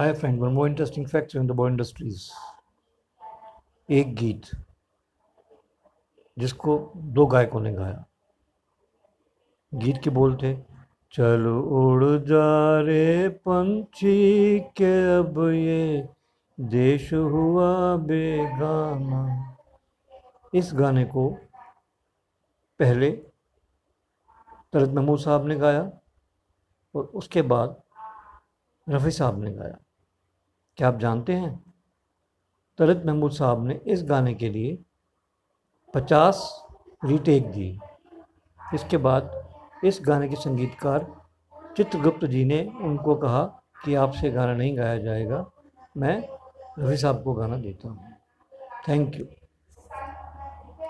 Hi friend one more interesting fact in the boy industries एक गीत जिसको दो गायकों ने गाया। गीत के बोल थे, चल उड़ जा रे पंछी के अब ये देश हुआ बेगाना। इस गाने को पहले तरत महमूद साहब ने गाया और उसके बाद रफ़ी साहब ने गाया। क्या आप जानते हैं? तरत महमूद साहब ने इस गाने के लिए पचास रीटेक दी। इसके बाद इस गाने के संगीतकार चित्रगुप्त जी ने उनको कहा कि आपसे गाना नहीं गाया जाएगा, मैं रफ़ी साहब को गाना देता हूँ। Thank you.